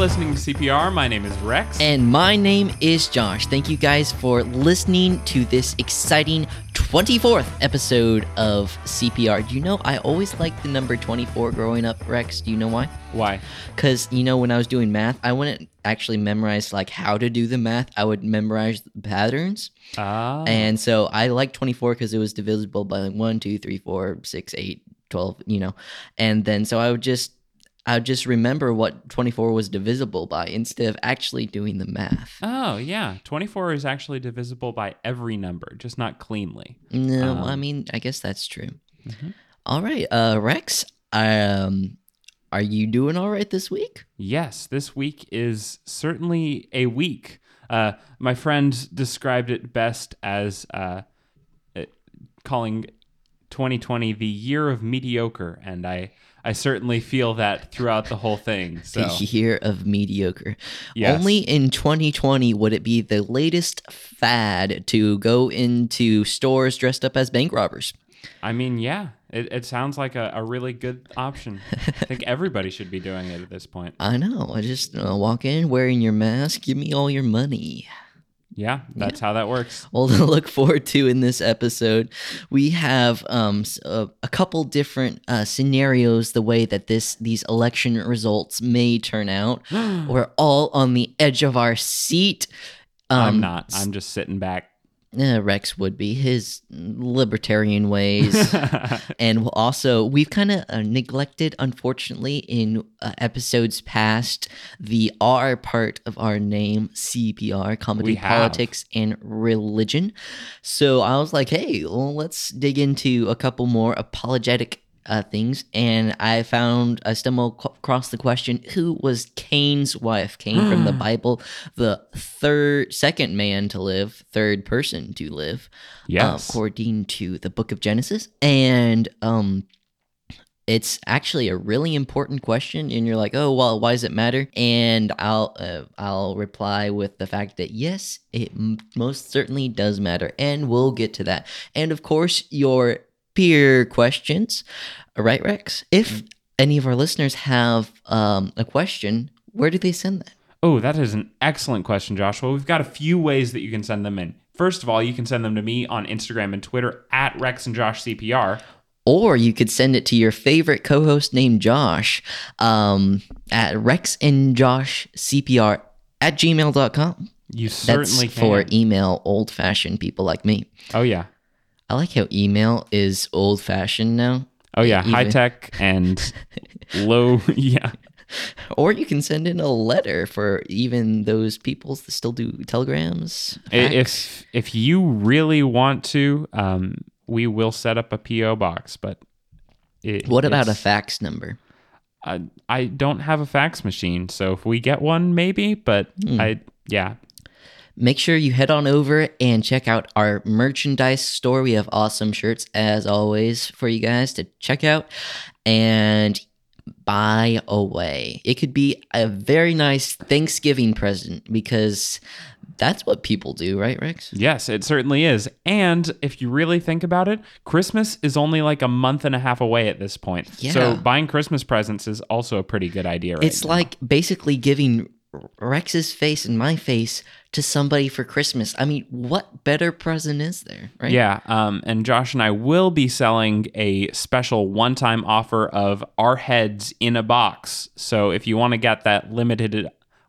listening to CPR. My name is Rex. And my name is Josh. Thank you guys for listening to this exciting 24th episode of CPR. Do you know I always liked the number 24 growing up, Rex? Do you know why? Why? Because, you know, when I was doing math, I wouldn't actually memorize like how to do the math. I would memorize the patterns. Ah. And so I like 24 because it was divisible by like 1, 2, 3, 4, 6, 8, 12, you know. And then so I would just I would just remember what 24 was divisible by instead of actually doing the math. oh, yeah. 24 is actually divisible by every number, just not cleanly. No, Um, I mean, I guess that's true. Mhm. All right, uh, Rex, um, are you doing all right this week? Yes, this week is certainly a week. Uh, my friend described it best as uh, uh, calling 2020 the year of mediocre, and I, I certainly feel that throughout the whole thing. So, The year of mediocre. yes. Only in 2020 would it be the latest fad to go into stores dressed up as bank robbers. I mean, yeah, it, it sounds like a, a really good option. I think everybody should be doing it at this point. I know. I just uh, walk in wearing your mask. Give me all your money. Yeah, that's how that works. Well, to look forward to in this episode, we have um, a couple different uh, scenarios. The way that this these election results may turn out, we're all on the edge of our seat. Um, I'm not. I'm just sitting back. Uh, Rex would be his libertarian ways. and we'll also we've kind of uh, neglected unfortunately in uh, episodes past the r part of our name cpr comedy politics and religion so i was like hey well, let's dig into a couple more apologetic uh, things and i found i stumbled across the question who was cain's wife cain from the bible the third second man to live third person to live uh, yes. according to the book of Genesis. And um it's actually a really important question and you're like, "Oh, well, why does it matter?" And I'll uh, I'll reply with the fact that yes, it m- most certainly does matter and we'll get to that. And of course, your peer questions. Right, Rex? If any of our listeners have um, a question, where do they send that? Oh, that is an excellent question, Joshua. We've got a few ways that you can send them in. First of all, you can send them to me on Instagram and Twitter at Rex and Josh CPR. Or you could send it to your favorite co host named Josh um, at Rex and Josh CPR at gmail.com. You That's certainly can. for email old fashioned people like me. oh yeah. I like how email is old fashioned now. Oh yeah. Even- High tech and low. Yeah. Or you can send in a letter for even those people that still do telegrams. Fax. If if you really want to, um, we will set up a PO box. But it, what about a fax number? I, I don't have a fax machine, so if we get one, maybe. But Hmm. I yeah. Make sure you head on over and check out our merchandise store. We have awesome shirts, as always, for you guys to check out and buy away. It could be a very nice Thanksgiving present because that's what people do, right, Rex? Yes, it certainly is. And if you really think about it, Christmas is only like a month and a half away at this point. Yeah. So buying Christmas presents is also a pretty good idea right it's now. like basically giving Rex's face and my face to somebody for Christmas. I mean, what better present is there, right? Yeah, um, and Josh and I will be selling a special one-time offer of our heads in a box. So if you want to get that limited,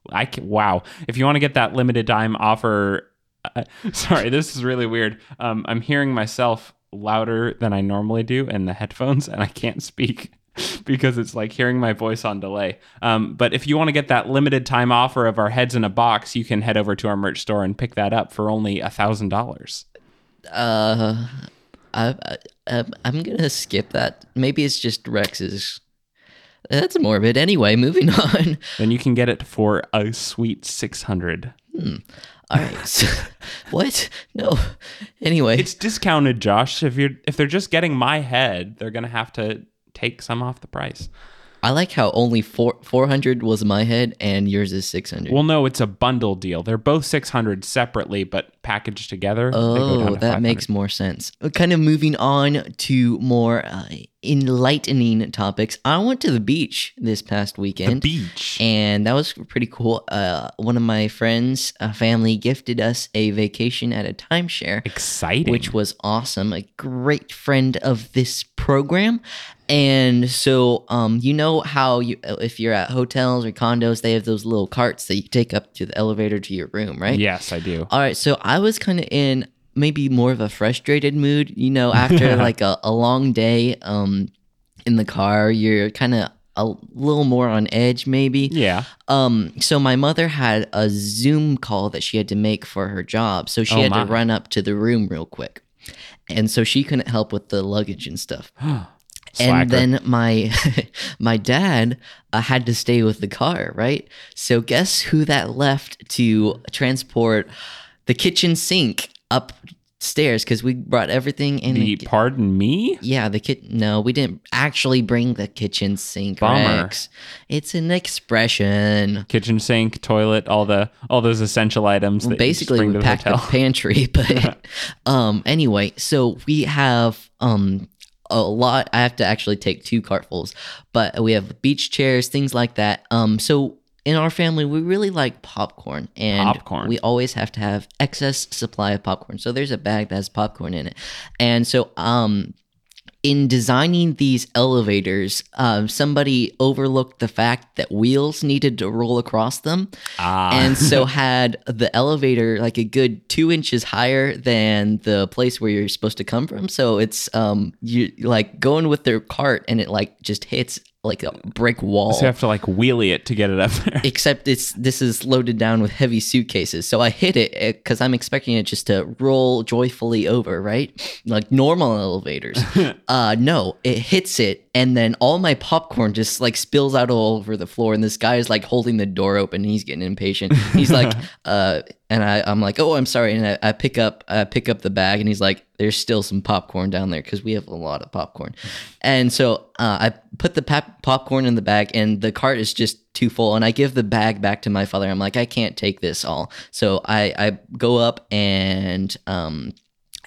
I can, wow, if you want to get that limited time offer, uh, sorry, this is really weird. Um, I'm hearing myself louder than I normally do in the headphones, and I can't speak. Because it's like hearing my voice on delay. Um, but if you want to get that limited time offer of our heads in a box, you can head over to our merch store and pick that up for only a thousand dollars. Uh, I, I, I'm- I'm gonna skip that. Maybe it's just Rex's. That's morbid. Anyway, moving on. then you can get it for a sweet 600 All right. So, what? No. Anyway, it's discounted josh if you're if they're just getting my head they're gonna have to take some off the price I like how only four four hundred was my head and yours is six hundred. well no it's a bundle deal they're both 600 separately but packaged together they go down Oh, to that makes more sense. Uh, Kind of moving on to more uh, enlightening topics, I went to the beach this past The weekend. beach. and that was pretty cool. Uh, one of my friends' uh, family gifted us a vacation at a timeshare, Exciting. which was awesome. A great friend of this program. And so, um, you know how you, if you're at hotels or condos, they have those little carts that you take up to the elevator to your room, right? Yes, I do. All right, so I was kind of in maybe more of a frustrated mood, you know, after like a, a long day um in the car, you're kind of a little more on edge maybe. Yeah. Um so my mother had a Zoom call that she had to make for her job, so she Oh, had my. to run up to the room real quick. And so she couldn't help with the luggage and stuff. Slacker. And then my my dad uh, had to stay with the car, right? So guess who that left to transport the kitchen sink upstairs because we brought everything in. the the, pardon me? yeah, the kit. No, we didn't actually bring the kitchen sink. Bummer. Rex. It's an expression. Kitchen sink, toilet, all the all those essential items that basically you we bring packed to the hotel. pantry but um anyway so we have um a lot. I have to actually take two cartfuls but we have beach chairs things like that. Um so in our family we really like popcorn and Popcorn. we always have to have excess supply of popcorn. So there's a bag that has popcorn in it. And so um in designing these elevators, um, somebody overlooked the fact that wheels needed to roll across them ah. and so had the elevator like a good two inches higher than the place where you're supposed to come from. So it's um you like going with their cart and it like just hits like a brick wall. so you have to like wheelie it to get it up there. Except it's this is loaded down with heavy suitcases. So I hit it because I'm expecting it just to roll joyfully over, right? Like normal elevators. uh no, it hits it and then all my popcorn just like spills out all over the floor and this guy is like holding the door open he's getting impatient. He's like uh and I, i'm like oh i'm sorry and I, I pick up i pick up the bag and he's like there's still some popcorn down there because we have a lot of popcorn. And so uh, i put the pap- popcorn in the bag and the cart is just too full and i give the bag back to my father. I'm like i can't take this all. So i i go up and um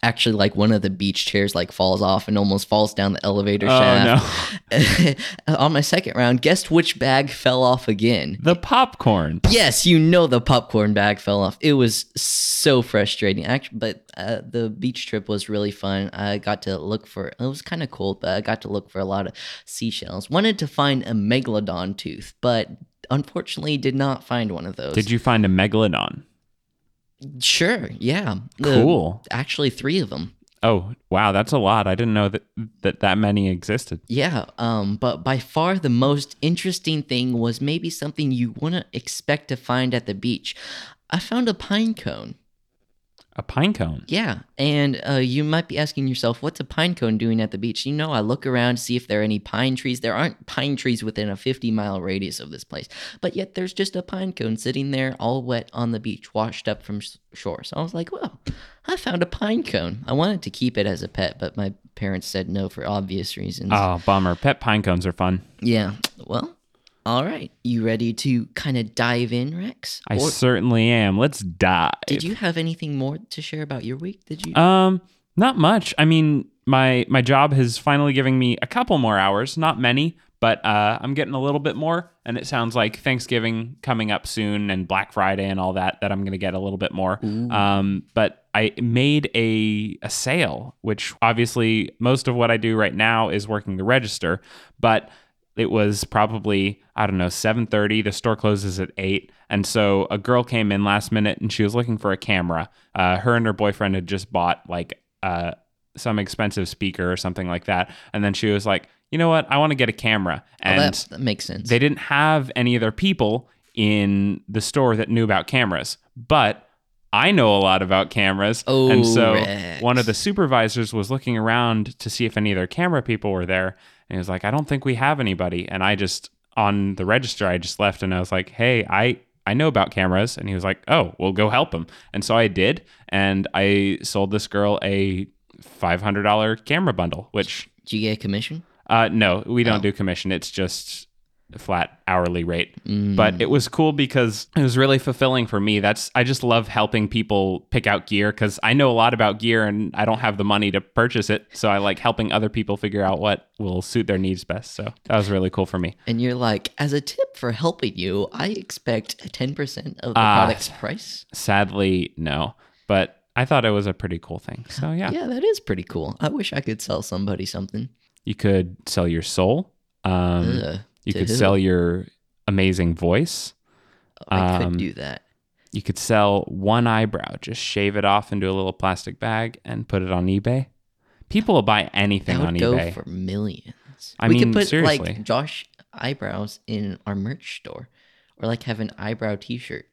actually like one of the beach chairs like falls off and almost falls down the elevator Oh shaft no. on my second round, guess which bag fell off again? The popcorn. Yes, you know the popcorn bag fell off. It was so frustrating. Actually, but uh, the beach trip was really fun. I got to look for. It was kind of cold, but I got to look for a lot of seashells. Wanted to find a megalodon tooth, but unfortunately did not find one of those. Did you find a megalodon? Sure. Yeah. The- Cool. actually, three of them. Oh, wow, that's a lot. I didn't know that that, that many existed. Yeah, um, but by far the most interesting thing was maybe something you wouldn't expect to find at the beach. I found a pine cone. A pine cone. Yeah, and uh, you might be asking yourself, what's a pine cone doing at the beach? You know, I look around see if there are any pine trees. There aren't pine trees within a 50 mile radius of this place, but yet there's just a pine cone sitting there all wet on the beach, washed up from shore. So I was like, well, I found a pine cone. I wanted to keep it as a pet, but my parents said no for obvious reasons. Oh, bummer. Pet pine cones are fun. Yeah. Well, all right. You ready to kind of dive in, Rex? I Or certainly am. Let's dive. did you have anything more to share about your week? Did you? Um, not much. I mean, my my job has finally given me a couple more hours, not many, but uh, I'm getting a little bit more. And it sounds like Thanksgiving coming up soon and Black Friday and all that that I'm going to get a little bit more. Um, but I made a a sale, which obviously most of what I do right now is working the register, but it was probably I don't know 7:30. The store closes at eight, and so a girl came in last minute and she was looking for a camera. Uh, her and her boyfriend had just bought like uh, some expensive speaker or something like that, and then she was like, you know what, I want to get a camera, Oh, and that, that makes sense. they didn't have any other people in the store that knew about cameras, but I know a lot about cameras. Oh, and so Rex. one of the supervisors was looking around to see if any of their camera people were there. And he was like, I don't think we have anybody. And I just, on the register, I just left and I was like, hey, I, I know about cameras. And he was like, oh, well, go help him. And so I did. And I sold this girl a $500 camera bundle, which, Did you get a commission? uh, no, we don't Oh. do commission. It's just flat hourly rate. Mm. But it was cool because it was really fulfilling for me. That's I just love helping people pick out gear cuz I know a lot about gear and I don't have the money to purchase it. So I like helping other people figure out what will suit their needs best. So that was really cool for me. And you're like, as a tip for helping you, I expect 10% of the Ah. product's price. Sadly, no. But I thought it was a pretty cool thing. So yeah, Yeah, that is pretty cool. I wish I could sell somebody something. you could sell your soul. Um, you to could who? sell your amazing voice. I um, could do that. You could sell one eyebrow, just shave it off into a little plastic bag and put it on eBay. People will buy anything That on would go eBay. for millions. I we mean, could put seriously. like Josh eyebrows in our merch store, or like have an eyebrow T-shirt.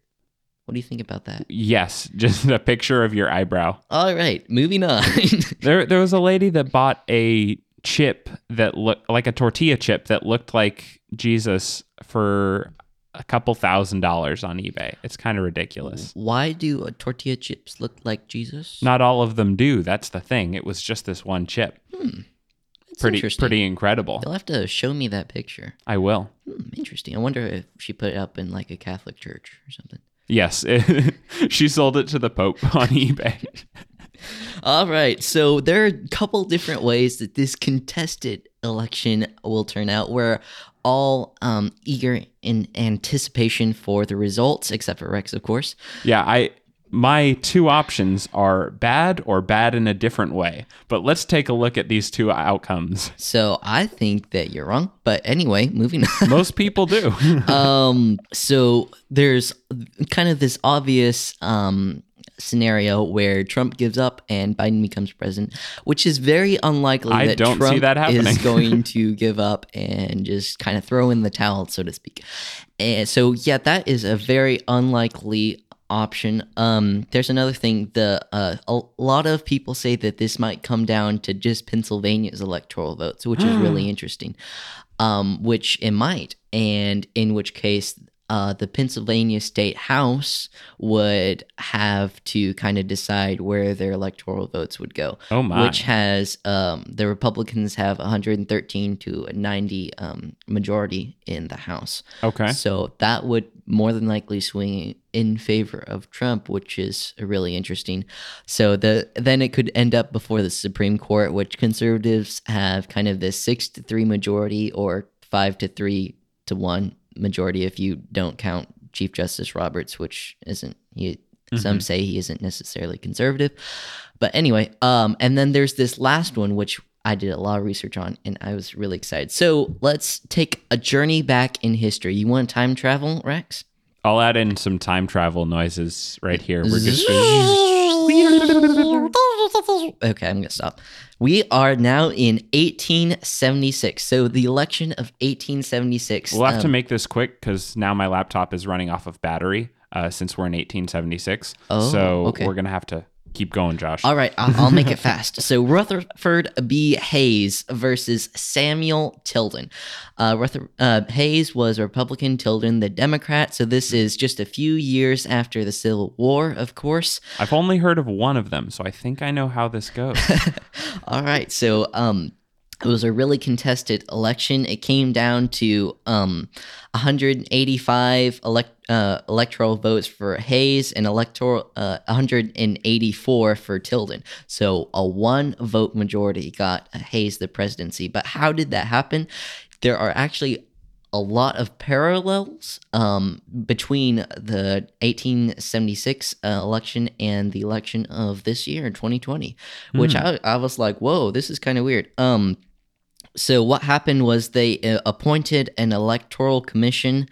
What do you think about that? yes, just a picture of your eyebrow. All right, moving on. There, there was a lady that bought a chip that looked like a tortilla chip that looked like Jesus for a couple thousand dollars on eBay. It's kind of ridiculous. Why do uh, tortilla chips look like Jesus? Not all of them do. That's the thing. It was just this one chip. It's Pretty, interesting. pretty incredible. You'll have to show me that picture. I will. Hmm, interesting. I wonder if she put it up in like a Catholic church or something. Yes, she sold it to the Pope on eBay. All right. So there are a couple different ways that this contested election will turn out. We're all um, eager in anticipation for the results, except for Rex, of course. Yeah, I my two options are bad or bad in a different way. But let's take a look at these two outcomes. So I think that you're wrong. But anyway, moving on. Most people do. um, so there's kind of this obvious um, scenario where Trump gives up and Biden becomes president, which is very unlikely I that don't see Trump that happening. is going to give up and just kind of throw in the towel, so to speak. And so, yeah, that is a very unlikely option. Um, there's another thing. The uh, a lot of people say that this might come down to just Pennsylvania's electoral votes, which is really interesting. Um, which it might, and in which case. Uh, the Pennsylvania State House would have to kind of decide where their electoral votes would go oh my. which has um, the Republicans have 113 to 90 um, majority in the House. okay. So that would more than likely swing in favor of Trump, which is really interesting. So the then it could end up before the Supreme Court, which conservatives have kind of this six to three majority or five to three to one majority if you don't count Chief Justice Roberts, which isn't he. Some say he isn't necessarily conservative, but anyway. Um, and then there's this last one, which I did a lot of research on, and I was really excited. So let's take a journey back in history. You want time travel, Rex? I'll add in some time travel noises right here. We're just Okay, I'm gonna stop. We are now in 1876. So the election of 1876. We'll have to um, make this quick because now my laptop is running off of battery uh, since we're in 1876. Oh, so okay. we're gonna have to keep going, Josh. All right, I'll, I'll make it fast. So Rutherford B. Hayes versus Samuel Tilden. Uh, Ruther, uh, Hayes was a Republican, Tilden the Democrat. So this is just a few years after the Civil War, of course. I've only heard of one of them, so I think I know how this goes. All right, so um, it was a really contested election. It came down to um, 185 elect, uh, electoral votes for Hayes and electoral uh, 184 for Tilden. So a one vote majority got Hayes the presidency. But how did that happen? There are actually a lot of parallels um, between the 1876 uh, election and the election of this year in 2020, which I, I was like, whoa, this is kind of weird. Um, so what happened was they uh, appointed an electoral commission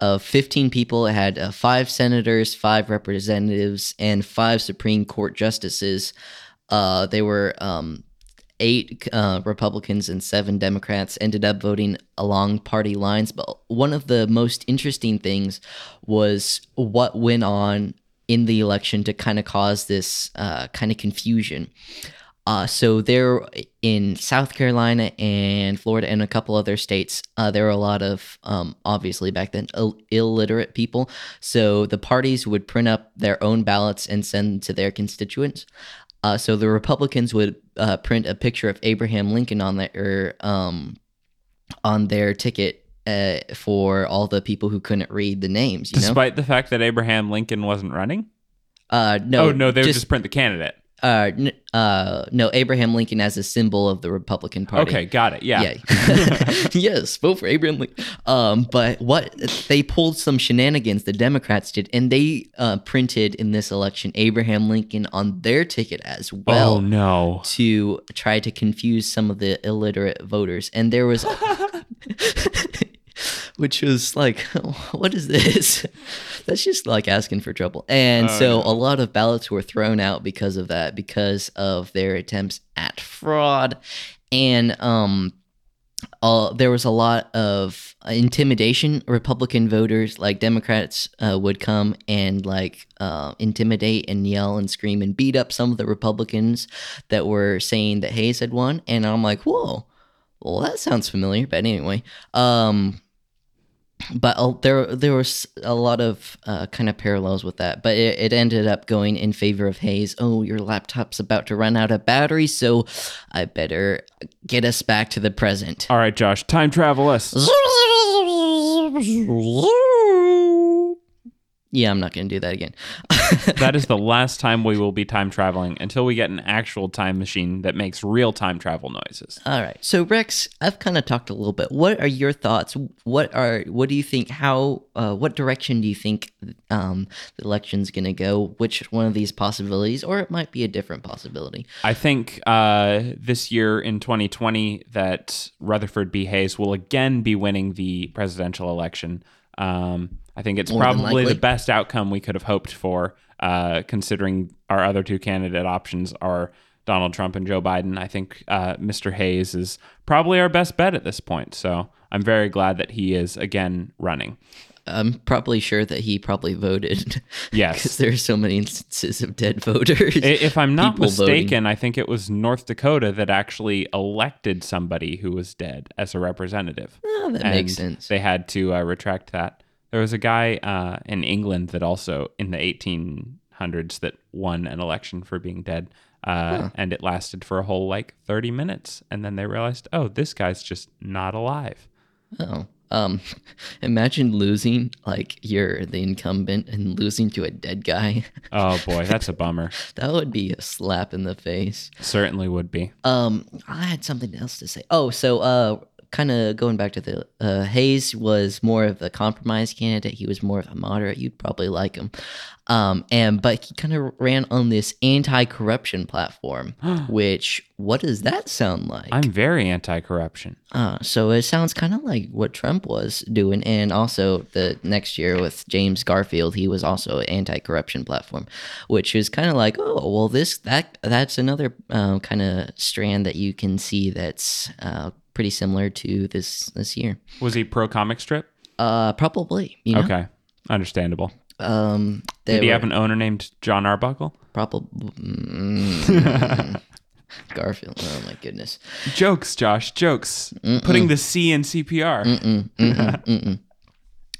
of 15 people. It had uh, five senators, five representatives, and five Supreme Court justices. Uh, they were um, eight uh, Republicans and seven Democrats ended up voting along party lines. But one of the most interesting things was what went on in the election to kind of cause this uh, kind of confusion. Uh, so there in South Carolina and Florida and a couple other states, uh, there were a lot of um, obviously back then Ill- illiterate people. So the parties would print up their own ballots and send to their constituents. Uh, so the Republicans would uh, print a picture of Abraham Lincoln on their um, on their ticket uh, for all the people who couldn't read the names. You know, Despite the fact that Abraham Lincoln wasn't running. uh, no, oh no, they would just print the candidate. Uh, uh, no, Abraham Lincoln as a symbol of the Republican Party. Okay, got it. Yeah. Yeah. yes, vote for Abraham Lincoln. Um, but what they pulled some shenanigans the Democrats did, and they uh, printed in this election Abraham Lincoln on their ticket as well. oh no. to try to confuse some of the illiterate voters. And there was, which was like, what is this? That's just like asking for trouble. And Oh, so no. a lot of ballots were thrown out because of that, because of their attempts at fraud. And, um, uh, there was a lot of intimidation. Republican voters, like Democrats, uh, would come and like uh, intimidate and yell and scream and beat up some of the Republicans that were saying that Hayes had won. And I'm like, whoa, well that sounds familiar. But anyway, um, but uh, there there was a lot of uh, kind of parallels with that. But it, it ended up going in favor of Hayes. Oh, your laptop's about to run out of battery, so I better get us back to the present. All right, Josh. Time travel us. Yeah, I'm not going to do that again. that is the last time we will be time traveling until we get an actual time machine that makes real time travel noises. All right. So Rex, I've kind of talked a little bit. What are your thoughts? What are what do you think? How uh, what direction do you think um, the election's going to go? Which one of these possibilities, or it might be a different possibility? I think uh, this year in 2020 that Rutherford B. Hayes will again be winning the presidential election. Um, I think it's More probably the best outcome we could have hoped for, uh, considering our other two candidate options are Donald Trump and Joe Biden. I think uh, Mr. Hayes is probably our best bet at this point. So I'm very glad that he is again running. I'm probably sure that he probably voted. Yes. because are so many instances of dead voters. If I'm not People voting. mistaken, I think it was North Dakota that actually elected somebody who was dead as a representative. Oh, that and makes sense. They had to uh, retract that. There was a guy uh, in England that also in the 1800s that won an election for being dead, uh, and it lasted for a whole like 30 minutes, and then they realized, oh, this guy's just not alive. Oh, um, imagine losing like you're the incumbent and losing to a dead guy. Oh boy, that's a bummer. that would be a slap in the face. Certainly would be. Um, I had something else to say. Oh, so uh, kind of going back to the uh, Hayes was more of a compromise candidate. He was more of a moderate. You'd probably like him. Um, and but he kind of ran on this anti-corruption platform, which what does that sound like? I'm very anti-corruption. Uh, so it sounds kind of like what Trump was doing, and also the next year with James Garfield, he was also an anti-corruption platform, which is kind of like, oh, well, this that that's another uh, kind of strand that you can see that's uh, pretty similar to this this year. Was he pro comic strip? Uh, probably, you know. Okay, understandable. Um, they Did he were have an owner named John Arbuckle? probably mm, Garfield. Oh my goodness. Jokes, Josh, jokes. Putting the C in CPR. Mm-mm, mm-mm, mm-mm.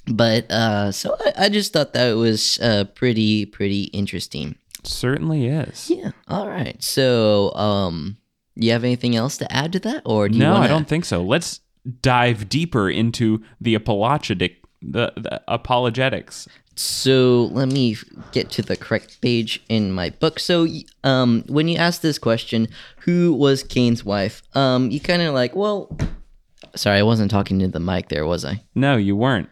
But uh, so I, I just thought that was uh, pretty pretty interesting. Certainly is. Yeah. All right. So um, you have anything else to add to that, or do you No, wanna... I don't think so. Let's dive deeper into the apologetic, the, the apologetics. So let me get to the correct page in my book. So, um, when you ask this question, who was Cain's wife? Um, you kind of like, well, sorry, I wasn't talking to the mic there, was I? No, you weren't.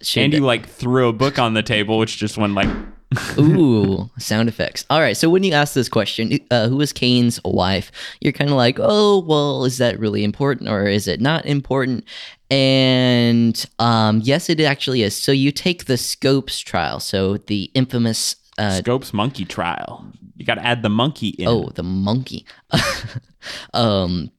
Should And you like threw a book on the table, which just went like. Ooh, sound effects. All right. So when you ask this question, uh, who was Cain's wife? You're kind of like, oh, well, is that really important or is it not important? And um, yes, it actually is. So you take the Scopes trial. So the infamous. Uh, Scopes monkey trial. You got to add the monkey in. oh, the monkey. um,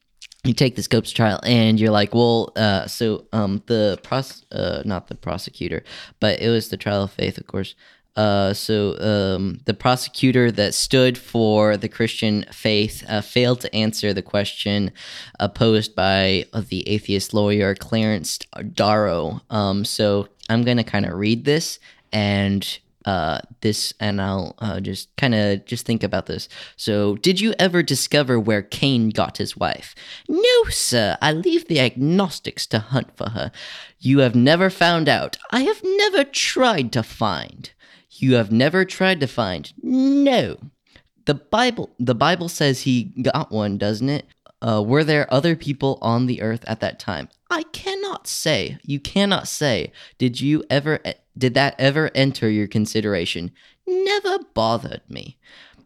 you take the Scopes trial and you're like, well, uh, so um, the pros, uh, not the prosecutor, but it was the trial of faith, of course. Uh, so um, the prosecutor that stood for the Christian faith uh, failed to answer the question uh, posed by uh, the atheist lawyer Clarence Darrow. Um, so I'm gonna kind of read this and uh, this, and I'll uh, just kind of just think about this. So, did you ever discover where Cain got his wife? No, sir. I leave the agnostics to hunt for her. You have never found out. I have never tried to find. You have never tried to find. No. The Bible the Bible says he got one, doesn't it? Uh, were there other people on the earth at that time? I cannot say. You cannot say. Did you ever did that ever enter your consideration? Never bothered me.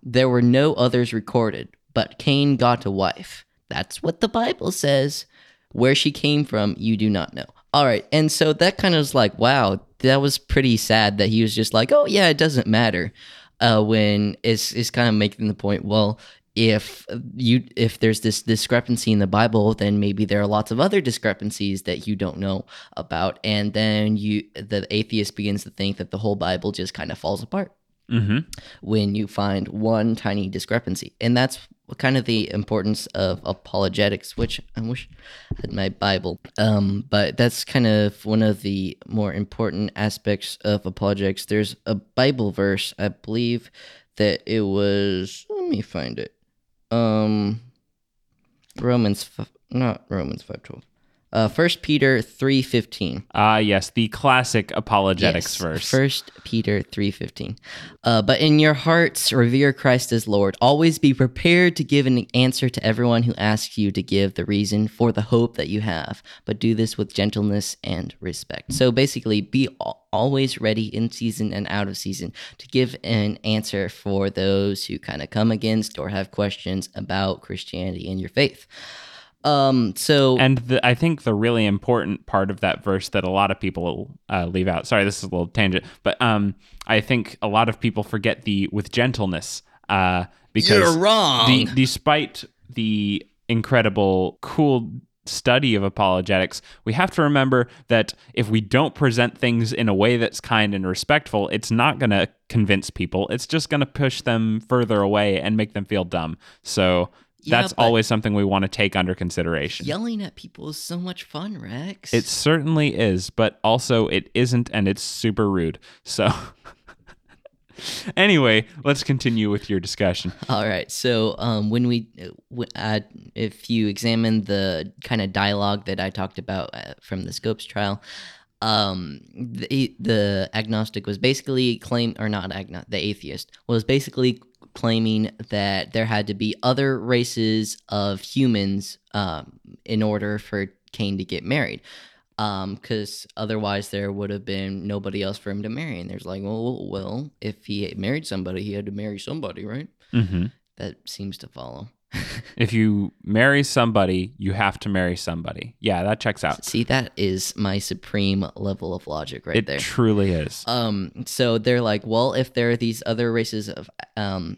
There were no others recorded, but Cain got a wife. That's what the Bible says. Where she came from, you do not know. All right, and so that kind of was like, wow, that was pretty sad that he was just like, oh yeah, it doesn't matter. Uh, when it's it's kind of making the point, well, if you if there's this discrepancy in the bible then maybe there are lots of other discrepancies that you don't know about and then you the atheist begins to think that the whole bible just kind of falls apart Mm-hmm. when you find one tiny discrepancy and that's kind of the importance of apologetics which i wish I had my bible. Um, but that's kind of one of the more important aspects of apologetics. There's a bible verse i believe that it was let me find it. Um romans not romans 512 uh first peter 315 Ah, yes, the classic apologetics Yes, verse. First Peter three fifteen. Uh, but in your hearts revere Christ as Lord. Always be prepared to give an answer to everyone who asks you to give the reason for the hope that you have. But do this with gentleness and respect. So basically, be al- always ready in season and out of season to give an answer for those who kind of come against or have questions about Christianity and your faith. Um. So And the, I think the really important part of that verse that a lot of people uh, leave out. Sorry, this is a little tangent, but um, I think a lot of people forget the with gentleness. Uh, because You're wrong. de- despite the incredible, cool study of apologetics, we have to remember that if we don't present things in a way that's kind and respectful, it's not going to convince people. It's just going to push them further away and make them feel dumb. So. Yeah, That's always something we want to take under consideration. Yelling at people is so much fun, Rex. It certainly is, but also it isn't, and it's super rude. So, anyway, let's continue with your discussion. All right. So, um, when we, uh, uh, if you examine the kind of dialogue that I talked about uh, from the Scopes trial, um, the, the agnostic was basically claim or not agnostic, the atheist was basically claiming that there had to be other races of humans um, in order for Cain to get married. Because otherwise, there would have been nobody else for him to marry. And there's like, well, well, if he married somebody, he had to marry somebody, right? hmm That seems to follow. If you marry somebody, you have to marry somebody. Yeah, that checks out. See, that is my supreme level of logic right it there. It truly is. Um, so they're like, well, if there are these other races of, um,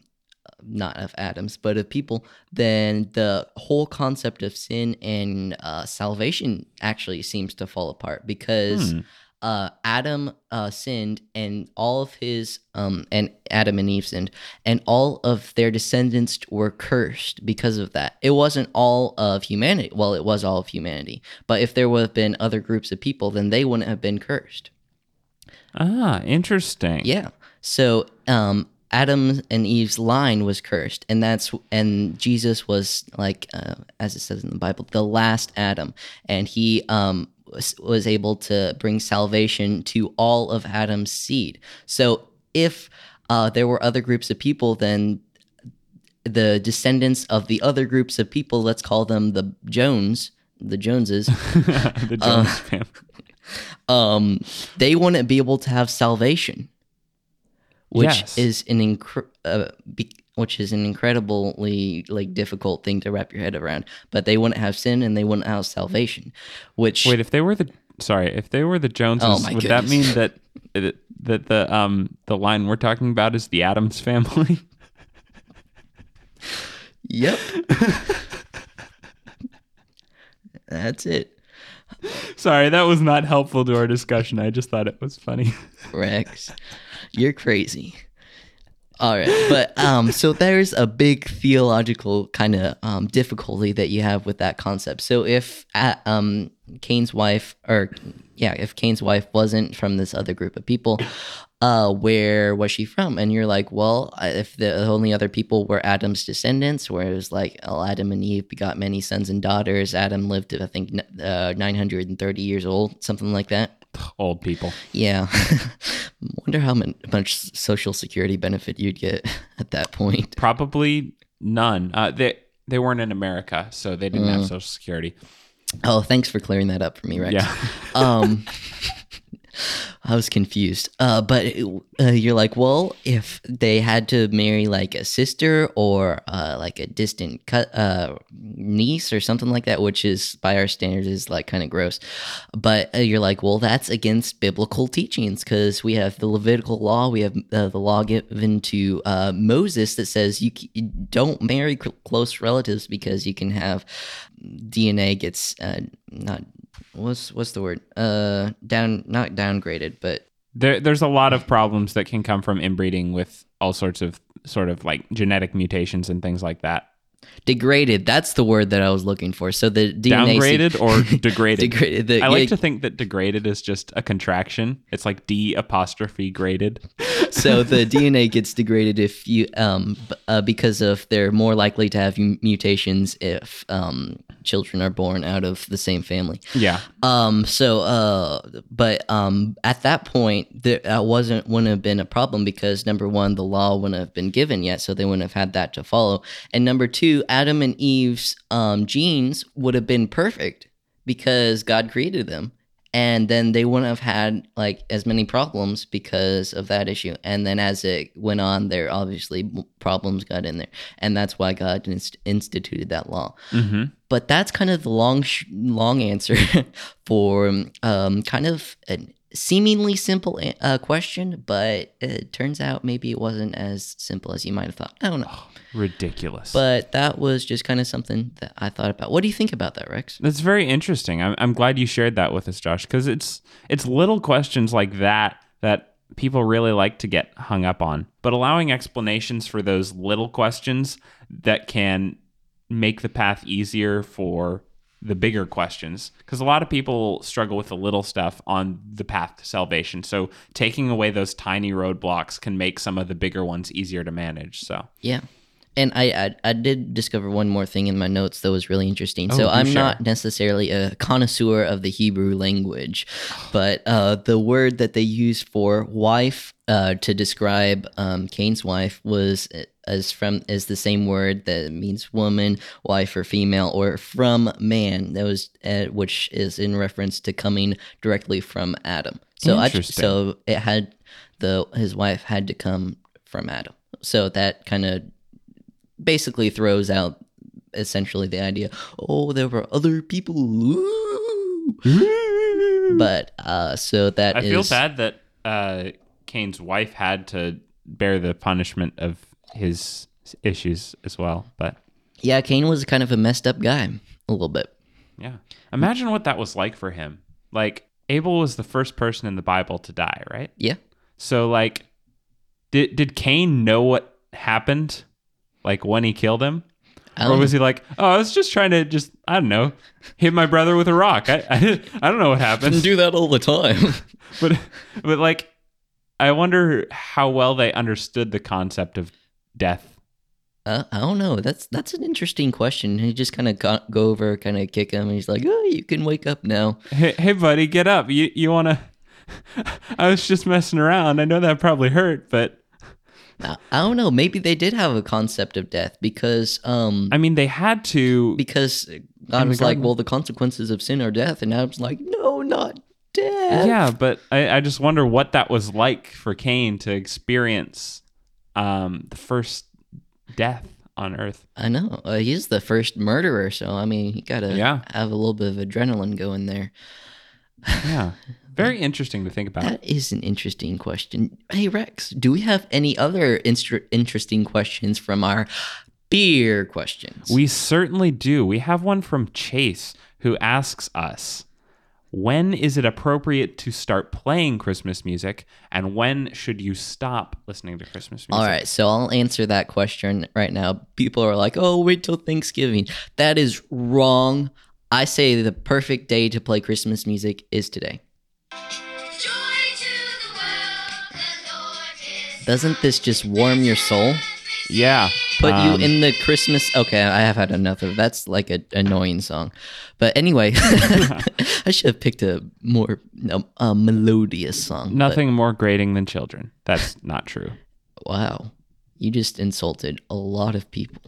not of atoms, but of people, then the whole concept of sin and uh, salvation actually seems to fall apart because Hmm. Uh, Adam uh, sinned and all of his, um, and Adam and Eve sinned, and all of their descendants were cursed because of that. It wasn't all of humanity. Well, it was all of humanity. But if there would have been other groups of people, then they wouldn't have been cursed. Ah, interesting. Yeah. So um Adam and Eve's line was cursed, and that's and Jesus was like, uh, as it says in the Bible, the last Adam, and he um was, was able to bring salvation to all of Adam's seed. So if uh, there were other groups of people, then the descendants of the other groups of people, let's call them the Jones, the Joneses, the Jones family. um, they wouldn't be able to have salvation, which Yes. is an incre- uh, be- which is an incredibly like difficult thing to wrap your head around. But they wouldn't have sin and they wouldn't have salvation, which Wait, if they were the sorry, if they were the Joneses, Oh, would that mean that that that the um the line we're talking about is the Adams family? yep, that's it, sorry, that was not helpful to our discussion. I just thought it was funny. Rex. You're crazy. All right, but um, so there's a big theological kind of um, difficulty that you have with that concept. So if uh, um, Cain's wife, or yeah, if Cain's wife wasn't from this other group of people, uh, where was she from? And you're like, well, if the only other people were Adam's descendants, where it was like, oh, Adam and Eve begot many sons and daughters. Adam lived, to, I think, uh, 930 years old, something like that. Old people. Yeah. Wonder how much social security benefit you'd get at that point. Probably none. Uh, they they weren't in America, so they didn't have Mm. Social Security. Oh, thanks for clearing that up for me, Rex. Yeah. um i was confused. Uh but uh, you're like well if they had to marry like a sister or uh like a distant cut uh niece or something like that which is by our standards is like kind of gross. But uh, you're like well that's against biblical teachings because we have the levitical law we have uh, the law given to moses that says you, c- don't marry cl- close relatives because you can have dna gets not what's what's the word? Uh, down not downgraded, but There, there's a lot of problems that can come from inbreeding with all sorts of sort of like genetic mutations and things like that. degraded. That's the word that I was looking for. So the DNA Downgraded or degraded? degraded. The, I like yeah, to think that degraded is just a contraction. It's like D apostrophe graded. so the DNA gets degraded if you um uh, because of they're more likely to have mutations if um children are born out of the same family. Yeah. Um. So, uh, but um, at that point, there that wasn't wouldn't have been a problem because number one, the law wouldn't have been given yet, so they wouldn't have had that to follow, and number two, Adam and Eve's um genes would have been perfect because God created them, and then they wouldn't have had like as many problems because of that issue. And then as it went on, there obviously problems got in there, and that's why God inst- instituted that law Mm-hmm. but that's kind of the long sh- long answer for um, kind of a seemingly simple uh, question but it turns out maybe it wasn't as simple as you might have thought i don't know Ridiculous. but that was just kind of something that i thought about what do you think about that rex That's very interesting. I'm, I'm glad you shared that with us, Josh, because it's it's little questions like that that people really like to get hung up on. But allowing explanations for those little questions that can make the path easier for the bigger questions, because a lot of people struggle with the little stuff on the path to salvation. So taking away those tiny roadblocks can make some of the bigger ones easier to manage. So yeah and I, I I did discover one more thing in my notes that was really interesting. Oh, so I'm share. not necessarily a connoisseur of the Hebrew language, but uh, the word that they used for wife uh, to describe um, Cain's wife was uh, as from is the same word that means woman, wife, or female, or from man. That was uh, which is in reference to coming directly from Adam. So I, so it had the his wife had to come from Adam. So that kind of basically throws out essentially the idea oh there were other people but uh so that I is feel bad that uh, Cain's wife had to bear the punishment of his issues as well. But yeah cain was kind of a messed up guy a little bit yeah, imagine what that was like for him. Like Abel was the first person in the Bible to die, right? yeah So like, did did Cain know what happened? Like when he killed him, I or was he like, oh, I was just trying to just I don't know, hit my brother with a rock. I I, I don't know what happened. do that all the time. But but like i wonder how well they understood the concept of death. Uh, i don't know. That's that's an interesting question. He just kind of go, over kind of kick him and he's like oh you can wake up now. Hey, hey buddy get up. You you want to i was just messing around. I know that probably hurt but I, I don't know maybe they did have a concept of death because um i mean they had to because god was like well the consequences of sin are death and adam's like no not death yeah but I, I just wonder what that was like for cain to experience um the first death on earth I know. Uh, he's the first murderer, so I mean, he gotta Yeah. have a little bit of adrenaline going there. yeah very interesting to think about That is an interesting question. Hey Rex, do we have any other interesting questions from our beer questions? We certainly do. We have one from Chase who asks us When is it appropriate to start playing Christmas music and when should you stop listening to Christmas music? All right, so I'll answer that question right now. People are like, "Oh, wait till Thanksgiving." That is wrong. I say the perfect day to play Christmas music is today. Doesn't this just warm your soul? Yeah. Put um, you in the Christmas. Okay, I have had enough of that's like an annoying song. But anyway, I should have picked a more um, a melodious song. but- Nothing more grating than children. That's not true. wow, you just insulted a lot of people.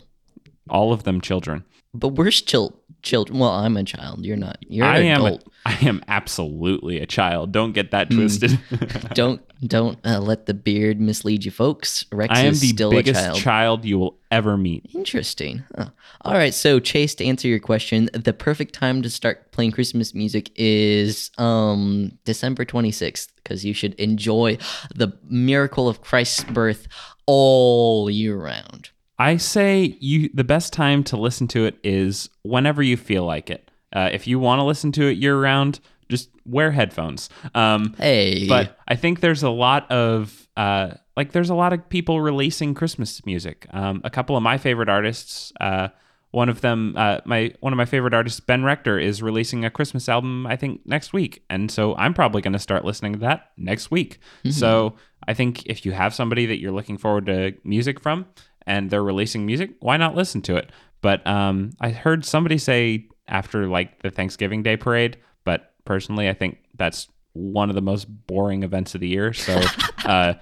All of them children. But we're still children. Well, I'm a child. You're not. You're I an am a, adult. I am absolutely a child. Don't get that Hmm. twisted. don't don't uh, let the beard mislead you, folks. Rex I am is the still biggest a child. child you will ever meet. Interesting. Huh. All right, so Chase, to answer your question, the perfect time to start playing Christmas music is um December 26th because you should enjoy the miracle of Christ's birth all year round. I say you the best time to listen to it is whenever you feel like it. Uh, if you want to listen to it year round, just wear headphones. Um, Hey, but I think there's a lot of uh, like there's a lot of people releasing Christmas music. Um, a couple of my favorite artists, uh, one of them, uh, my one of my favorite artists, Ben Rector, is releasing a Christmas album. I think next week, and so I'm probably going to start listening to that next week. So I think if you have somebody that you're looking forward to music from, and they're releasing music, why not listen to it? But um, I heard somebody say after like the Thanksgiving Day parade, but personally, I think that's one of the most boring events of the year. So uh,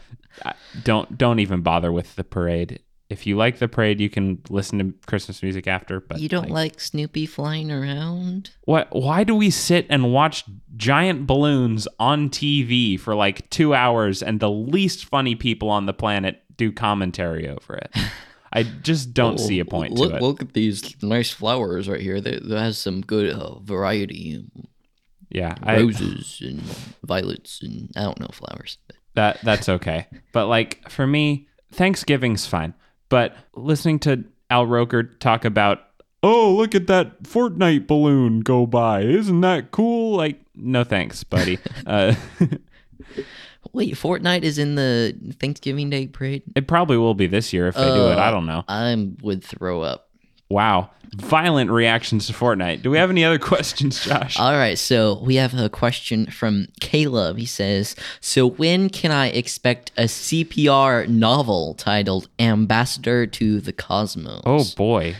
don't don't even bother with the parade. If you like the parade, you can listen to Christmas music after. But you don't like Snoopy flying around? what? Why do we sit and watch giant balloons on TV for like two hours, and the least funny people on the planet do commentary over it? I just don't see a point look, to it. Look at these nice flowers right here. That has some good uh, variety. yeah, I, Roses and violets and I don't know flowers. But that that's okay. But like for me, Thanksgiving's fine. But listening to Al Roker talk about, oh, look at that Fortnite balloon go by, isn't that cool? Like, no thanks, buddy. uh, Wait, Fortnite is in the Thanksgiving Day parade? it probably will be this year if they do it. Uh, I don't know. I would throw up. Wow, violent reactions to Fortnite. Do we have any other questions, Josh? All right, so we have a question from Caleb. He says, "So when can I expect a CPR novel titled Ambassador to the Cosmos?" oh boy.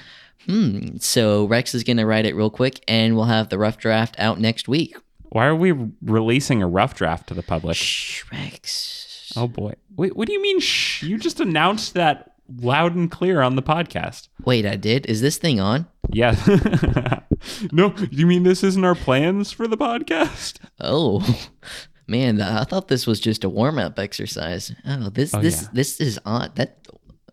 Hmm. So Rex is gonna write it real quick, and we'll have the rough draft out next week. Why are we releasing a rough draft to the public? Shh, Rex. Oh boy. Wait, what do you mean shh? You just announced that loud and clear on the podcast. Wait, I did. Is this thing on? Yeah. no, you mean this isn't our plans for the podcast? Oh, man, I thought this was just a warm up exercise. Oh, this Oh, this yeah. this is on that.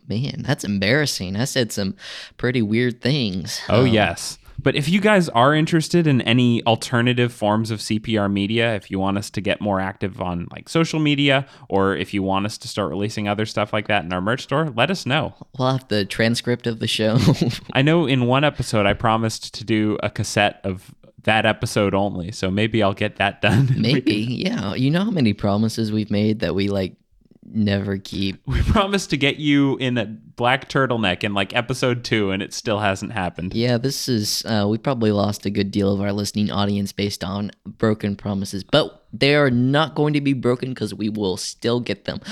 Man, that's embarrassing. I said some pretty weird things. Oh, Um, yes. But if you guys are interested in any alternative forms of CPR media, if you want us to get more active on like social media, or if you want us to start releasing other stuff like that in our merch store, let us know. We'll have the transcript of the show. I know in one episode I promised to do a cassette of that episode only, so maybe I'll get that done. Maybe, yeah. You know how many promises we've made that we like never keep. We promised to get you in a black turtleneck in like episode two, and it still hasn't happened. Yeah, this is. Uh, we probably lost a good deal of our listening audience based on broken promises, but they are not going to be broken because we will still get them.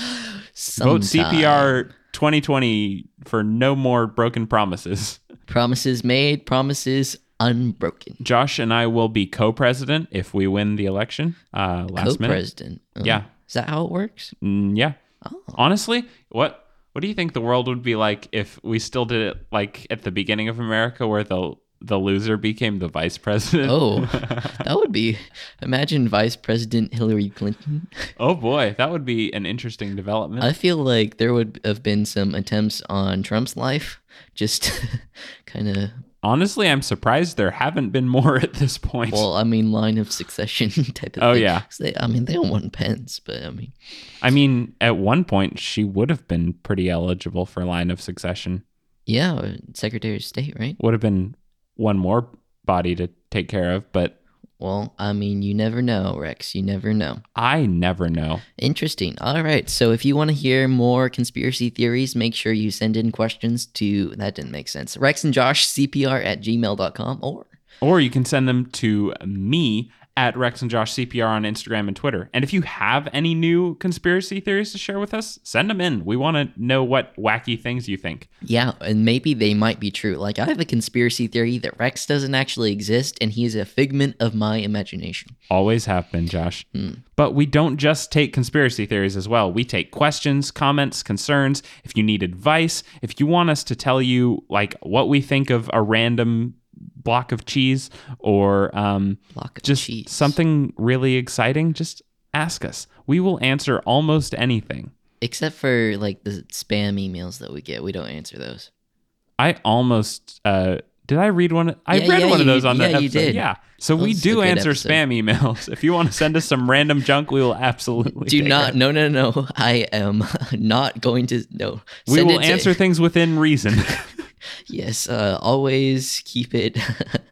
Vote. CPR 2020 for no more broken promises. Promises made, promises unbroken. Josh and I will be co-president if we win the election uh, last minute. Co-president. Uh, Yeah. Is that how it works? Mm, yeah. Oh. Honestly, what what do you think the world would be like if we still did it like at the beginning of America, where the the loser became the vice president? Oh, that would be. Imagine Vice President Hillary Clinton. oh boy, that would be an interesting development. I feel like there would have been some attempts on Trump's life, just kind of. Honestly, I'm surprised there haven't been more at this point. Well, I mean, line of succession type of Oh, thing. yeah. They, I mean, they don't want Pence, but I mean, I mean, at one point she would have been pretty eligible for line of succession. yeah, Secretary of State, right? Would have been one more body to take care of, but Well, I mean, you never know, Rex. You never know. I never know. Interesting. All right. So if you want to hear more conspiracy theories, make sure you send in questions to that didn't make sense. Rex and Josh CPR at gmail.com or Or you can send them to me at Rex and Josh CPR on Instagram and Twitter. And if you have any new conspiracy theories to share with us, send them in. We want to know what wacky things you think. Yeah, and maybe they might be true. Like I have a conspiracy theory that Rex doesn't actually exist and he's a figment of my imagination. Always have been, Josh. Hmm. But we don't just take conspiracy theories as well. We take questions, comments, concerns. If you need advice, if you want us to tell you like what we think of a random block of cheese or um, Block of just cheese. something really exciting, just ask us. We will answer almost anything. Except for like the spam emails that we get, we don't answer those. I almost uh did I read one? I Yeah, read yeah, one of those on the yeah, you episode. did. Yeah. So That we do answer episode. spam emails. If you want to send us some random junk, we will absolutely Do not. it. No, no, no. I am not going to. No. We Send will it to- answer things within reason. Yes. Uh, always keep it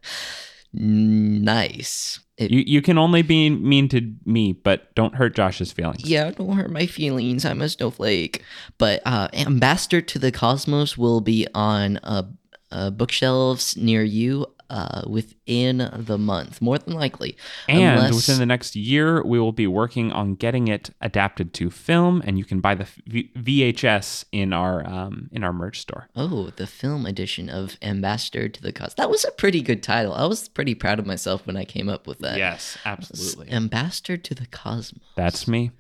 nice. It- you you can only be mean to me, but don't hurt Josh's feelings. yeah, don't hurt my feelings. I'm a snowflake. But uh, Ambassador to the Cosmos will be on uh, uh, bookshelves near you uh, within the month, more than likely. And Unless- within the next year, we will be working on getting it adapted to film, and you can buy the v- VHS in our um, in our merch store. Oh, the film edition of Ambassador to the Cosmos. That was a pretty good title. I was pretty proud of myself when I came up with that. Yes, absolutely. Ambassador to the Cosmos. That's me.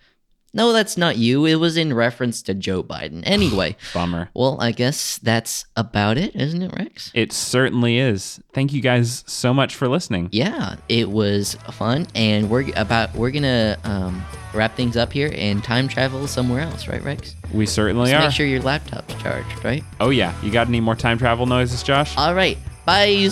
No, that's not you. It was in reference to Joe Biden. Anyway, Bummer. well, I guess that's about it, isn't it, Rex? It certainly is. Thank you guys so much for listening. Yeah, it was fun, and we're about we're gonna um, wrap things up here and time travel somewhere else, right, Rex? We certainly Just are. make sure your laptop's charged, right? oh yeah, you got any more time travel noises, Josh? All right, bye.